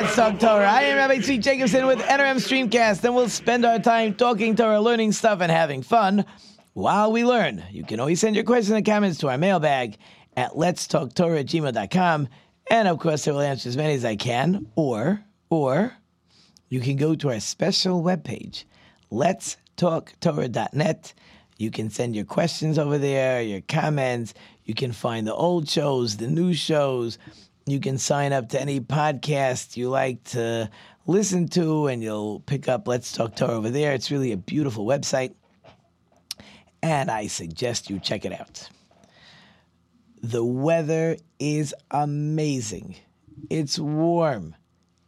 To Let's Talk Torah. I am Rabbi Tzvi Jacobson with NRM Streamcast, and we'll spend our time talking Torah, learning stuff, and having fun while we learn. You can always send your questions and comments to our mailbag at Let's Talk Torah at gmail.com, and of course, I will answer as many as I can, or, or, you can go to our special webpage, Let's You can send your questions over there, your comments. You can find the old shows, the new shows. You can sign up to any podcast you like to listen to, and you'll pick up Let's Talk Torah over there. It's really a beautiful website, and I suggest you check it out. The weather is amazing. It's warm.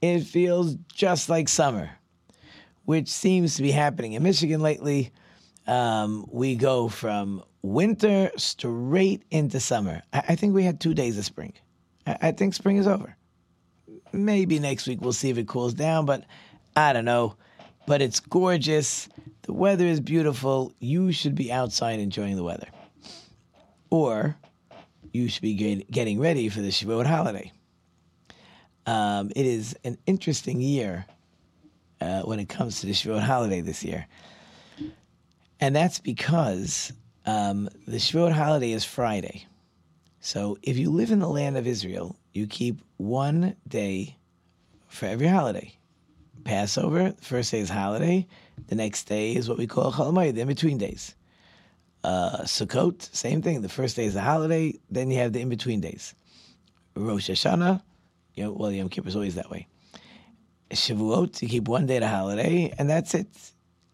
It feels just like summer, which seems to be happening in Michigan lately. Um, we go from winter straight into summer. I, I think we had two days of spring. I, think spring is over. Maybe next week we'll see if it cools down, but I don't know. But it's gorgeous. The weather is beautiful. You should be outside enjoying the weather. Or you should be get, getting ready for the Shavuot holiday. Um, it is an interesting year uh, when it comes to the Shavuot holiday this year. And that's because um, the Shavuot holiday is Friday. So if you live in the land of Israel, you keep one day for every holiday. Passover, the first day is holiday. The next day is what we call Chol the in-between days. Uh, Sukkot, same thing. The first day is a holiday. Then you have the in-between days. Rosh Hashanah, you know, well, Yom Kippur is always that way. Shavuot, you keep one day to holiday, and that's it.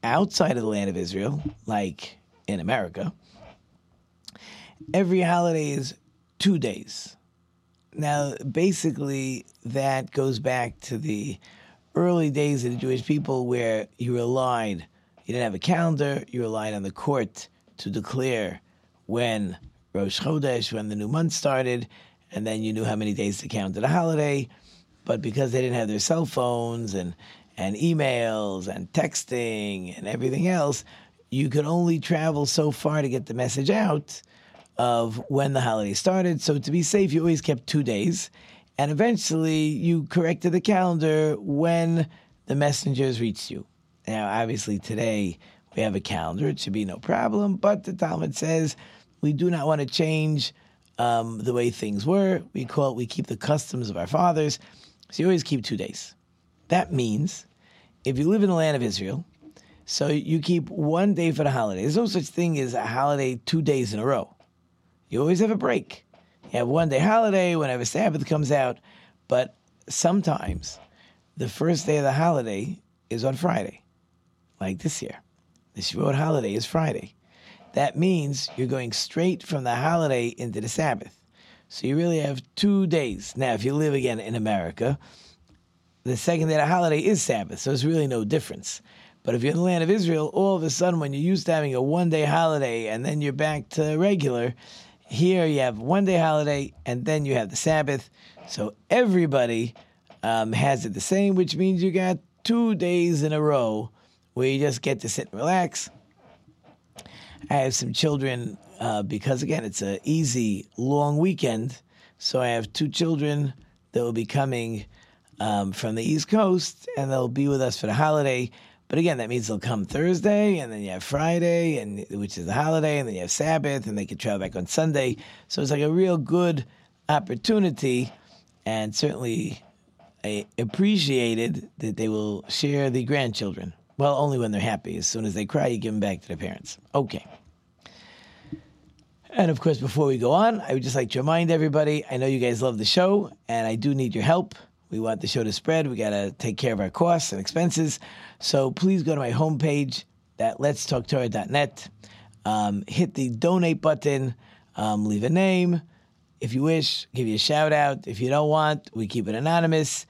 Outside of the land of Israel, like in America, every holiday is two days. Now, basically, that goes back to the early days of the Jewish people where you relied, you didn't have a calendar, you relied on the court to declare when Rosh Chodesh, when the new month started, and then you knew how many days to count to the holiday. But because they didn't have their cell phones and, and emails and texting and everything else, you could only travel so far to get the message out of when the holiday started. So to be safe, you always kept two days. And eventually you corrected the calendar when the messengers reached you. Now, obviously, today we have a calendar. It should be no problem. But the Talmud says we do not want to change um, the way things were. We call it, we keep the customs of our fathers. So you always keep two days. That means if you live in the land of Israel, so you keep one day for the holiday. There's no such thing as a holiday two days in a row. You always have a break. You have one day holiday whenever Sabbath comes out, but sometimes the first day of the holiday is on Friday, like this year. The Shavuot holiday is Friday. That means you're going straight from the holiday into the Sabbath. So you really have two days. Now, if you live again in America, the second day of the holiday is Sabbath, so there's really no difference. But if you're in the land of Israel, all of a sudden, when you're used to having a one day holiday and then you're back to regular, here you have one day holiday and then you have the Sabbath. So everybody um, has it the same, which means you got two days in a row where you just get to sit and relax. I have some children uh, because, again, it's an easy, long weekend. So I have two children that will be coming um, from the East Coast and they'll be with us for the holiday. But again, that means they'll come Thursday, and then you have Friday, and which is the holiday, and then you have Sabbath, and they can travel back on Sunday. So it's like a real good opportunity, and certainly I appreciated that they will share the grandchildren. Well, only when they're happy. As soon as they cry, you give them back to their parents. Okay. And of course, before we go on, I would just like to remind everybody I know you guys love the show, and I do need your help. We want the show to spread. We got to take care of our costs and expenses. So please go to my homepage, that letstalktorah.net. Um, hit the donate button. Um, leave a name. If you wish, give you a shout out. If you don't want, we keep it anonymous.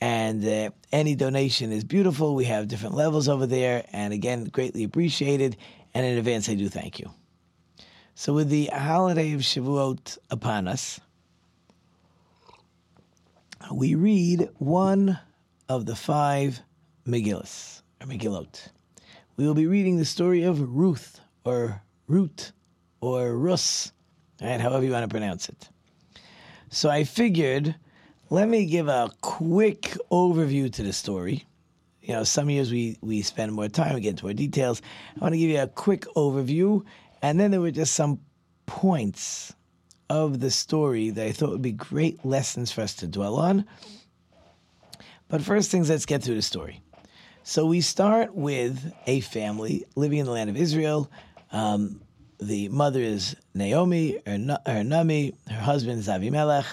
And uh, any donation is beautiful. We have different levels over there. And again, greatly appreciated. And in advance, I do thank you. So, with the holiday of Shavuot upon us, we read one of the five Megillas, or Megillot. We will be reading the story of Ruth, or Root, or Rus, right, however you want to pronounce it. So I figured, let me give a quick overview to the story. You know, some years we, we spend more time, we get into more details. I want to give you a quick overview, and then there were just some points of the story that I thought would be great lessons for us to dwell on. But first things, let's get through the story. So we start with a family living in the land of Israel. Um, the mother is Naomi, her, or Nami. Her husband is Avimelech.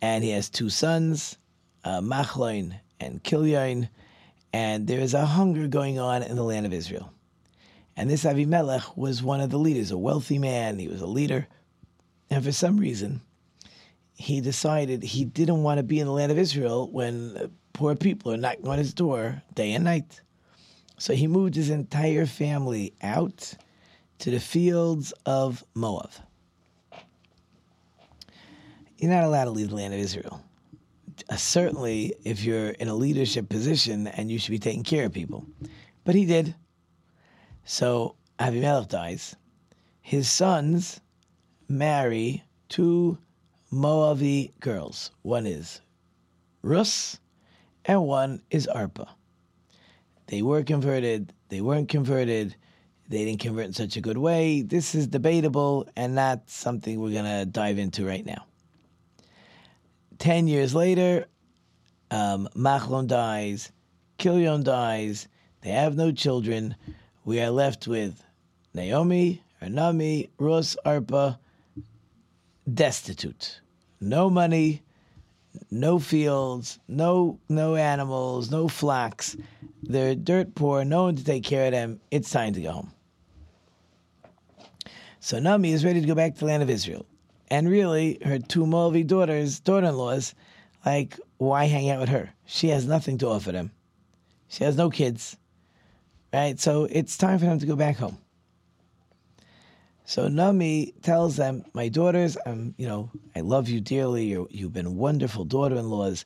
And he has two sons, uh, Machlon and Kilyon. And there is a hunger going on in the land of Israel. And this Avimelech was one of the leaders, a wealthy man. He was a leader. And for some reason, he decided he didn't want to be in the land of Israel when poor people are knocking on his door day and night. So he moved his entire family out to the fields of Moab. You're not allowed to leave the land of Israel. Uh, certainly, if you're in a leadership position and you should be taking care of people. But he did. So Avimelech dies. His sons marry two Moavi girls. One is Rus, and one is Arpa. They were converted, they weren't converted, they didn't convert in such a good way. This is debatable and not something we're going to dive into right now. Ten years later, um, Machlon dies, Kilion dies, they have no children. We are left with Naomi, Nami, Rus, Arpa, destitute. No money, no fields, no no animals, no flocks. They're dirt poor, no one to take care of them. It's time to go home. So Nami is ready to go back to the land of Israel. And really, her two Moavi daughters, daughter-in-laws, like, why hang out with her? She has nothing to offer them. She has no kids. Right? So it's time for them to go back home. So Nami tells them, "My daughters, I'm, you know, I love you dearly. you you've been wonderful daughter-in-laws,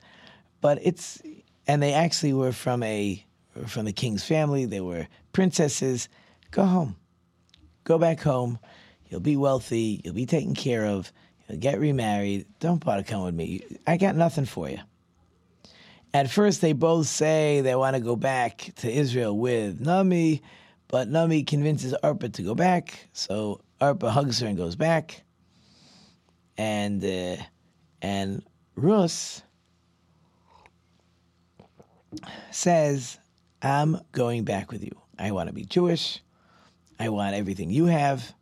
but it's." And they actually were from a from the king's family. They were princesses. Go home, go back home. You'll be wealthy. You'll be taken care of. You'll get remarried. Don't bother coming with me. I got nothing for you. At first, they both say they want to go back to Israel with Nami, but Nami convinces Arpa to go back. So Arpa hugs her and goes back. And uh, and Rus says, "I'm going back with you. I want to be Jewish. I want everything you have."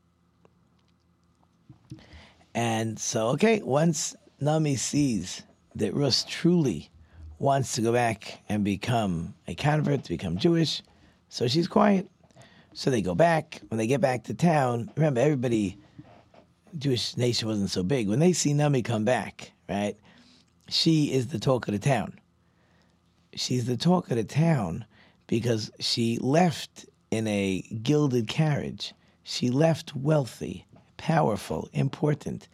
And so, okay, once Nami sees that Rus truly wants to go back and become a convert, to become Jewish, so she's quiet. So they go back. When they get back to town, remember everybody, Jewish nation wasn't so big. When they see Nami come back, right, she is the talk of the town. She's the talk of the town because she left in a gilded carriage. She left wealthy, powerful, important.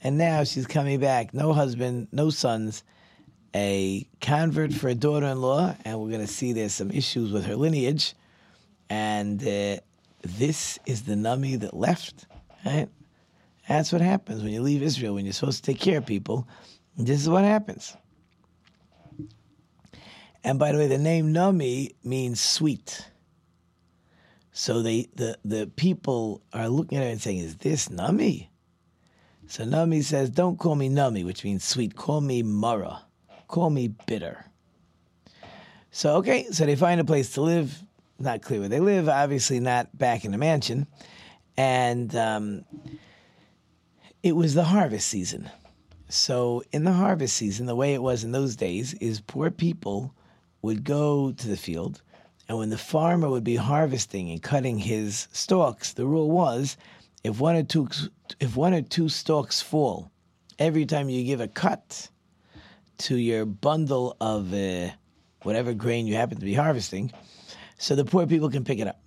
And now she's coming back. No husband, no sons, a convert for a daughter in law. And we're going to see there's some issues with her lineage and uh, this is the Nami that left, right? That's what happens when you leave Israel, when you're supposed to take care of people. This is what happens. And by the way, the name Nami means sweet. So they the, the people are looking at her and saying, Is this Nami? So Nami says, Don't call me Nami, which means sweet. Call me Mara. Call me bitter. So, okay, so they find a place to live not clear where they live, obviously not back in the mansion. And um, it was the harvest season. So, in the harvest season, the way it was in those days is poor people would go to the field, and when the farmer would be harvesting and cutting his stalks, the rule was if one or two if one or two stalks fall, every time you give a cut to your bundle of uh, whatever grain you happen to be harvesting, so the poor people can pick it up.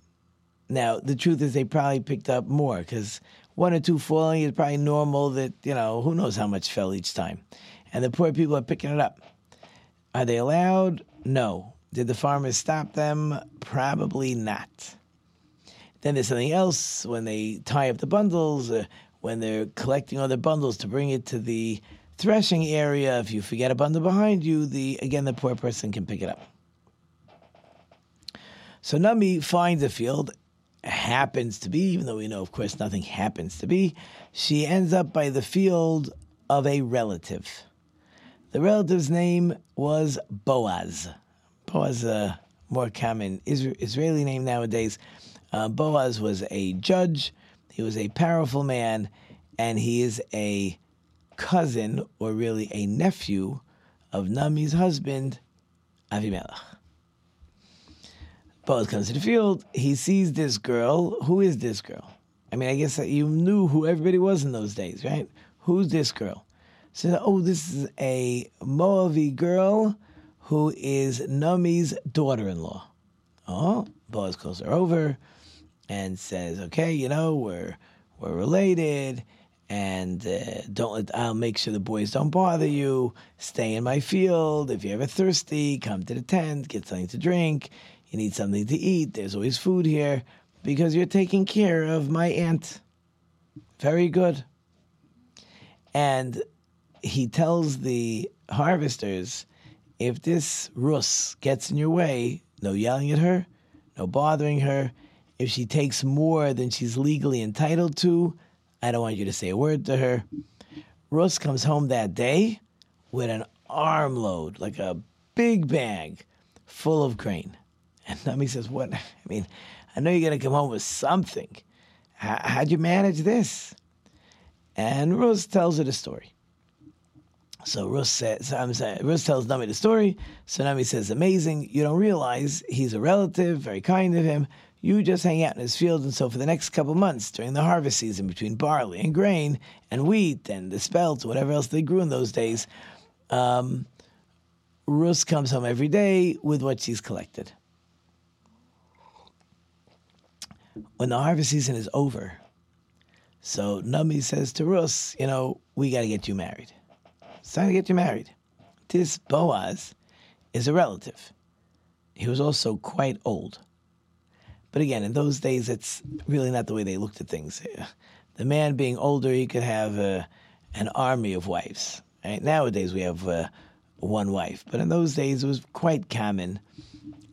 Now, the truth is, they probably picked up more because one or two falling is probably normal. That you know, who knows how much fell each time, and the poor people are picking it up. Are they allowed? No. Did the farmers stop them? Probably not. Then there's something else when they tie up the bundles, uh, when they're collecting all bundles to bring it to the threshing area. If you forget a bundle behind you, the again the poor person can pick it up. So Nami finds a field, happens to be, even though we know, of course, nothing happens to be. She ends up by the field of a relative. The relative's name was Boaz. Boaz, a more common Israeli name nowadays. Uh, Boaz was a judge, he was a powerful man, and he is a cousin, or really a nephew, of Nami's husband, Avimelech. Boaz comes to the field. He sees this girl. Who is this girl? I mean, I guess that you knew who everybody was in those days, right? Who's this girl? So, oh, this is a Moavi girl who is Nami's daughter-in-law. Oh, Boaz calls her over and says, "Okay, you know we're we're related, and uh, don't I'll make sure the boys don't bother you. Stay in my field. If you're ever thirsty, come to the tent, get something to drink. You need something to eat. There's always food here because you're taking care of my aunt. Very good." And he tells the harvesters, if this Rus gets in your way, no yelling at her, no bothering her if she takes more than she's legally entitled to, I don't want you to say a word to her. Rus comes home that day with an armload, like a big bag full of grain. And Nami says, What? I mean, I know you're going to come home with something. How, how'd you manage this? And Rus tells her the story. So Rus says, I'm saying, Rus tells Nami the story. So Nami says, amazing. You don't realize he's a relative, very kind of him. You just hang out in his field, and so for the next couple months during the harvest season, between barley and grain and wheat and the spelt, whatever else they grew in those days, um, Rus comes home every day with what she's collected. When the harvest season is over, so Nami says to Rus, you know, we got to get you married. It's time to get you married. This Boaz is a relative. He was also quite old. But again, in those days, it's really not the way they looked at things. The man being older, he could have uh, an army of wives. Right? Nowadays, we have uh, one wife, but in those days, it was quite common.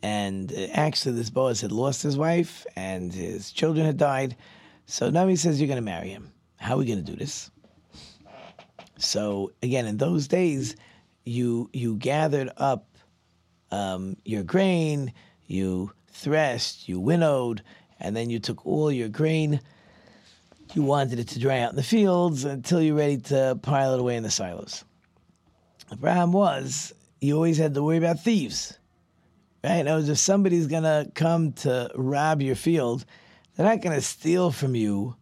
And actually, this Boaz had lost his wife, and his children had died. So now he says, "You're going to marry him. How are we going to do this?" So again, in those days, you you gathered up um, your grain, you threshed, you winnowed, and then you took all your grain. You wanted it to dry out in the fields until you're ready to pile it away in the silos. The problem was you always had to worry about thieves. Right? Now, if somebody's gonna come to rob your field, they're not gonna steal from you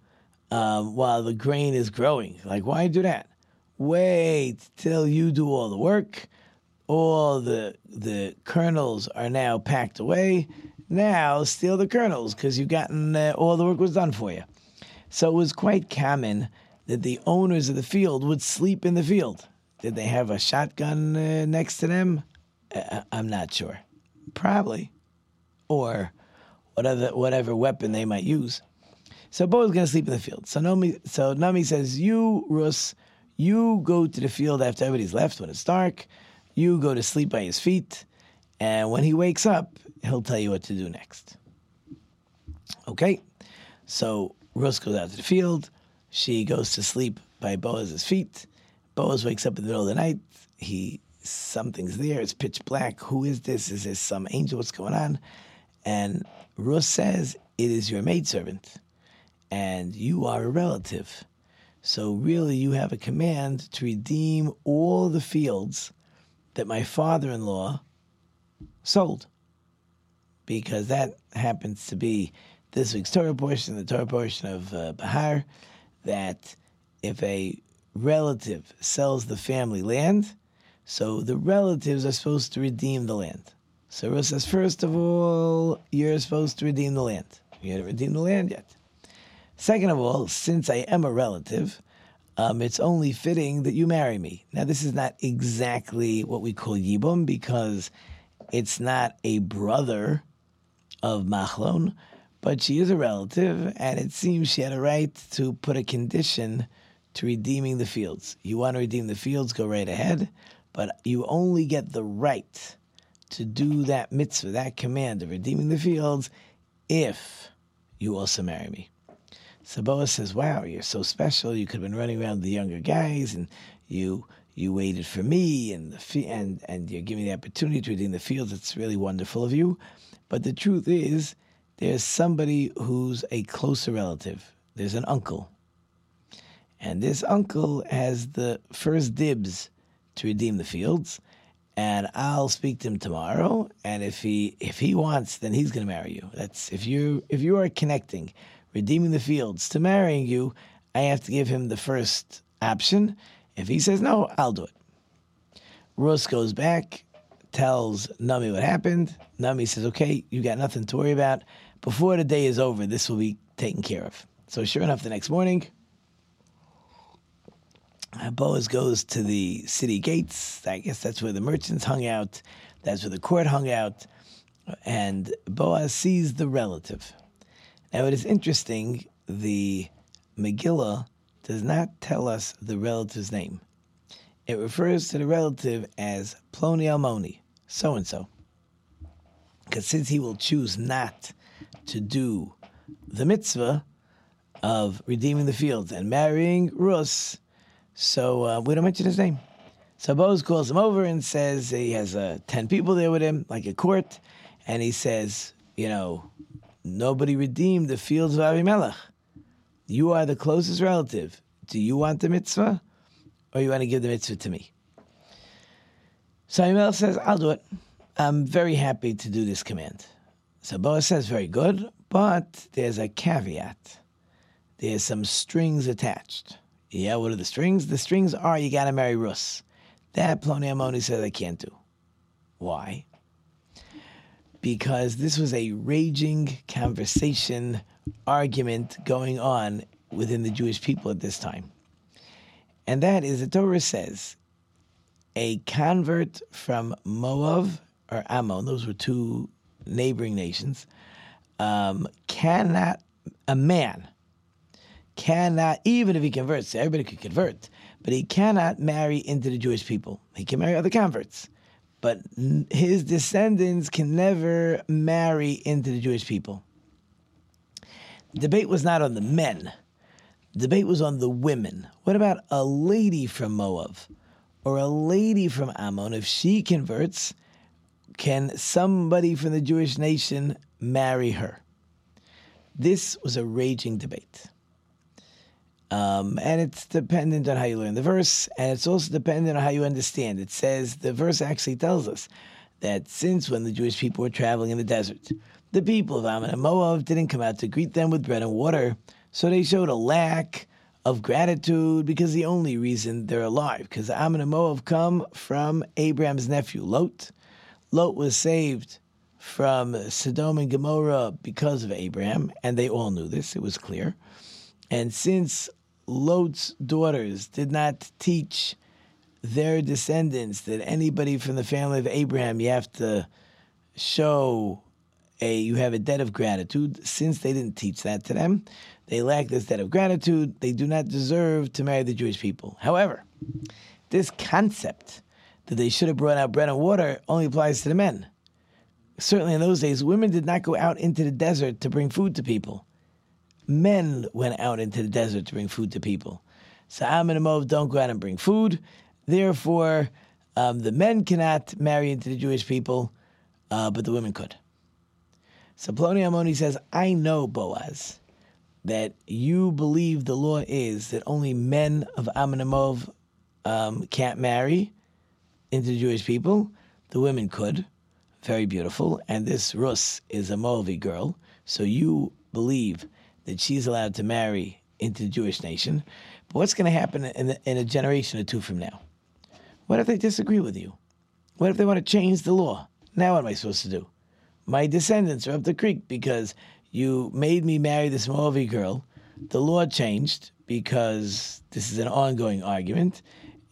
um, while the grain is growing. Like, why do that? Wait till you do all the work. All the the kernels are now packed away, now steal the kernels because you've gotten uh, all the work was done for you. So it was quite common that the owners of the field would sleep in the field. Did they have a shotgun uh, next to them? Uh, I'm not sure. Probably, or whatever whatever weapon they might use. So Bo is going to sleep in the field. So Nami, so Nami says, "You Rus, you go to the field after everybody's left when it's dark. You go to sleep by his feet, and when he wakes up, he'll tell you what to do next. Okay, so Rus goes out to the field. She goes to sleep by Boaz's feet. Boaz wakes up in the middle of the night. He something's there. It's pitch black. Who is this? Is this some angel? What's going on? And Rus says, "It is your maidservant, and you are a relative. So really, you have a command to redeem all the fields that my father-in-law sold." because that happens to be this week's Torah portion, the Torah portion of uh, Bahar, that if a relative sells the family land, So the relatives are supposed to redeem the land. So Ruth says, first of all, you're supposed to redeem the land. You haven't redeemed the land yet. Second of all, since I am a relative, um, it's only fitting that you marry me. Now, this is not exactly what we call yibum because it's not a brother of Machlon, but she is a relative, and it seems she had a right to put a condition to redeeming the fields. You want to redeem the fields, go right ahead, but you only get the right to do that mitzvah, that command of redeeming the fields, if you also marry me. So Boaz says, "Wow, you're so special. You could have been running around with the younger guys, and you you waited for me, and the and and you're giving me the opportunity to redeem the fields. It's really wonderful of you." But the truth is, there's somebody who's a closer relative. There's an uncle. And this uncle has the first dibs to redeem the fields. And I'll speak to him tomorrow. And if he if he wants, then he's gonna marry you. That's if you if you are connecting, redeeming the fields to marrying you, I have to give him the first option. If he says no, I'll do it. Rus goes back, tells Nami what happened. Nami says, Okay, you got nothing to worry about before the day is over, this will be taken care of. So sure enough, the next morning, uh, Boaz goes to the city gates. I guess that's where the merchants hung out. That's where the court hung out. And Boaz sees the relative. Now it is interesting, the Megillah does not tell us the relative's name. It refers to the relative as Ploni Almoni, so and so. Because since he will choose not to do the mitzvah of redeeming the fields and marrying Rus. So uh, we don't mention his name. So Boaz calls him over and says he has uh, 10 people there with him, like a court, and he says, you know, nobody redeemed the fields of Avimelech. You are the closest relative. Do you want the mitzvah or you want to give the mitzvah to me? So Avimelech says, I'll do it. I'm very happy to do this command. So Boaz says, very good, but there's a caveat. There's some strings attached. Yeah, what are the strings? The strings are you got to marry Rus. That Ploni Almoni says I can't do. Why? Because this was a raging conversation, argument going on within the Jewish people at this time. And that is the Torah says a convert from Moab or Ammon, those were two neighboring nations, um, cannot, a man cannot, even if he converts, everybody could convert, but he cannot marry into the Jewish people. He can marry other converts, but his descendants can never marry into the Jewish people. Debate was not on the men. The debate was on the women. What about a lady from Moab or a lady from Ammon? If she converts, can somebody from the Jewish nation marry her? This was a raging debate. Um, and it's dependent on how you learn the verse, and it's also dependent on how you understand. It says the verse actually tells us that since when the Jewish people were traveling in the desert, the people of Ammon and Moab didn't come out to greet them with bread and water, so they showed a lack of gratitude because the only reason they're alive, because Ammon and Moab come from Abraham's nephew Lot, Lot was saved from Sodom and Gomorrah because of Abraham, and they all knew this, it was clear. And since Lot's daughters did not teach their descendants that anybody from the family of Abraham, you have to show a you have a debt of gratitude. Since they didn't teach that to them, they lack this debt of gratitude. They do not deserve to marry the Jewish people. However, this concept that they should have brought out bread and water only applies to the men. Certainly in those days, women did not go out into the desert to bring food to people. Men went out into the desert to bring food to people. So Ammon and Moab don't go out and bring food. Therefore, um, the men cannot marry into the Jewish people, uh, but the women could. So Ploni Almoni says, I know, Boaz, that you believe the law is that only men of Ammon and Moab um, can't marry, into the Jewish people. The women could. Very beautiful. And this Rus is a Moavi girl. So you believe that she's allowed to marry into the Jewish nation. But what's going to happen in, in a generation or two from now? What if they disagree with you? What if they want to change the law? Now what am I supposed to do? My descendants are up the creek because you made me marry this Moavi girl. The law changed because this is an ongoing argument,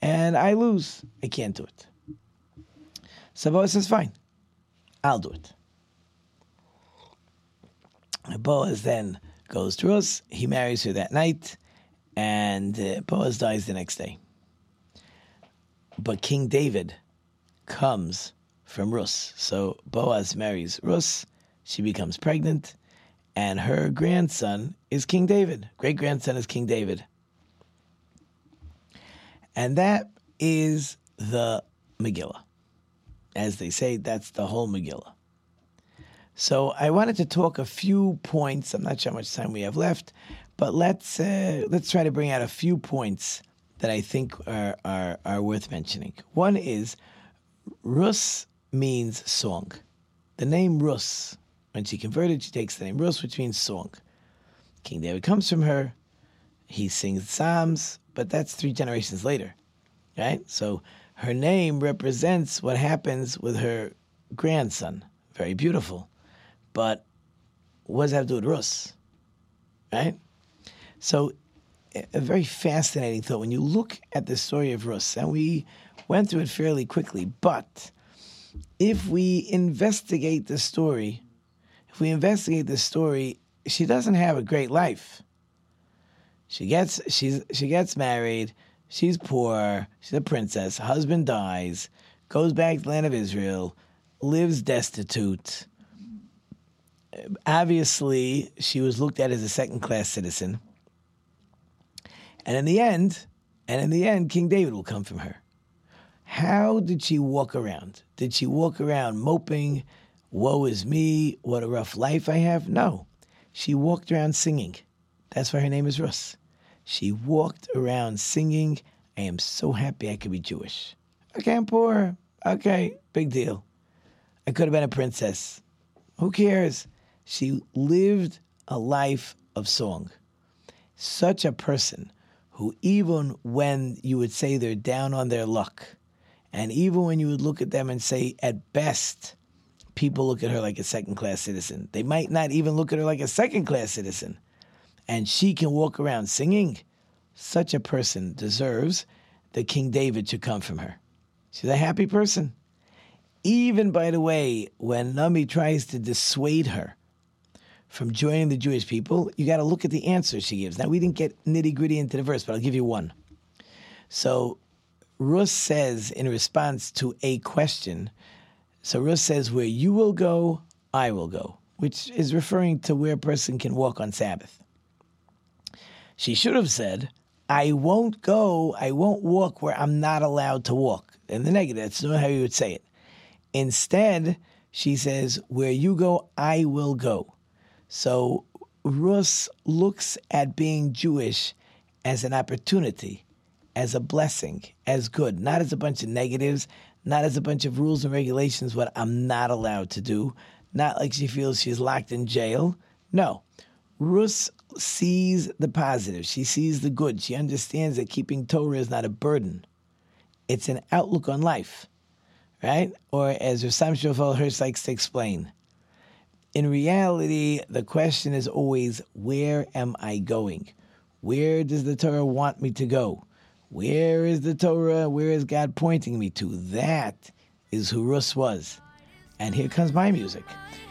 and I lose. I can't do it. So says, fine, I'll do it. Boaz then goes to Rus. He marries her that night, and uh, Boaz dies the next day. But King David comes from Rus. So Boaz marries Rus. She becomes pregnant, and her grandson is King David. Great grandson is King David. And that is the Megillah. As they say, that's the whole Megillah. So I wanted to talk a few points. I'm not sure how much time we have left, but let's uh, let's try to bring out a few points that I think are, are, are worth mentioning. One is Rus means song. The name Rus, when she converted, she takes the name Rus, which means song. King David comes from her. He sings psalms, but that's three generations later, right? So her name represents what happens with her grandson. Very beautiful. But what does that have to do with Rus? Right? So, a very fascinating thought. When you look at the story of Rus, and we went through it fairly quickly, but if we investigate the story, if we investigate the story, she doesn't have a great life. She gets she's she gets married, she's poor, she's a princess, husband dies, goes back to the land of Israel, lives destitute, obviously she was looked at as a second class citizen. And in the end, and in the end, King David will come from her. How did she walk around? Did she walk around moping, woe is me, what a rough life I have? No. She walked around singing. That's why her name is Rus. She walked around singing, I am so happy I could be Jewish. Okay, I'm poor. Okay, big deal. I could have been a princess. Who cares? She lived a life of song. Such a person who, even when you would say they're down on their luck, and even when you would look at them and say, at best, people look at her like a second class citizen, they might not even look at her like a second class citizen, and she can walk around singing, such a person deserves that King David should come from her. She's a happy person. Even, by the way, when Nami tries to dissuade her from joining the Jewish people, you got to look at the answers she gives. Now, we didn't get nitty gritty into the verse, but I'll give you one. So, Rus says in response to a question, so Rus says, Where you will go, I will go, which is referring to where a person can walk on Sabbath. She should have said, I won't go, I won't walk where I'm not allowed to walk. In the negative, that's not how you would say it. Instead, she says, Where you go, I will go. So Rus looks at being Jewish as an opportunity, as a blessing, as good, not as a bunch of negatives, not as a bunch of rules and regulations, what I'm not allowed to do, not like she feels she's locked in jail. No. Rus sees the positive. She sees the good. She understands that keeping Torah is not a burden. It's an outlook on life, right? Or as Rassam Shofel Hirsch likes to explain, in reality, the question is always, where am I going? Where does the Torah want me to go? Where is the Torah? Where is God pointing me to? That is who Rus was. And here comes my music.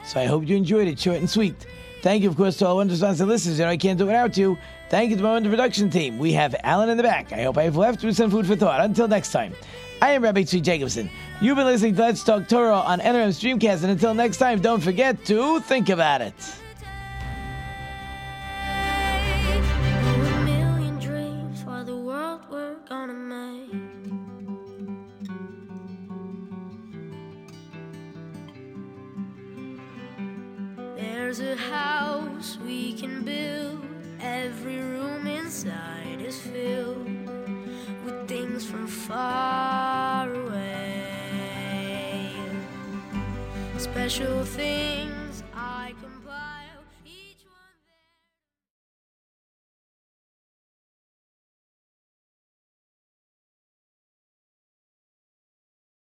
So I hope you enjoyed it, short and sweet. Thank you, of course, to all wonderful sponsor listeners. You know, I can't do it without you. Thank you to my wonderful production team. We have Alan in the back. I hope I have left with some food for thought. Until next time, I am Rabbi Tzvi Jacobson. You've been listening to Let's Talk Torah on NRM Streamcast, and until next time, don't forget to think about it.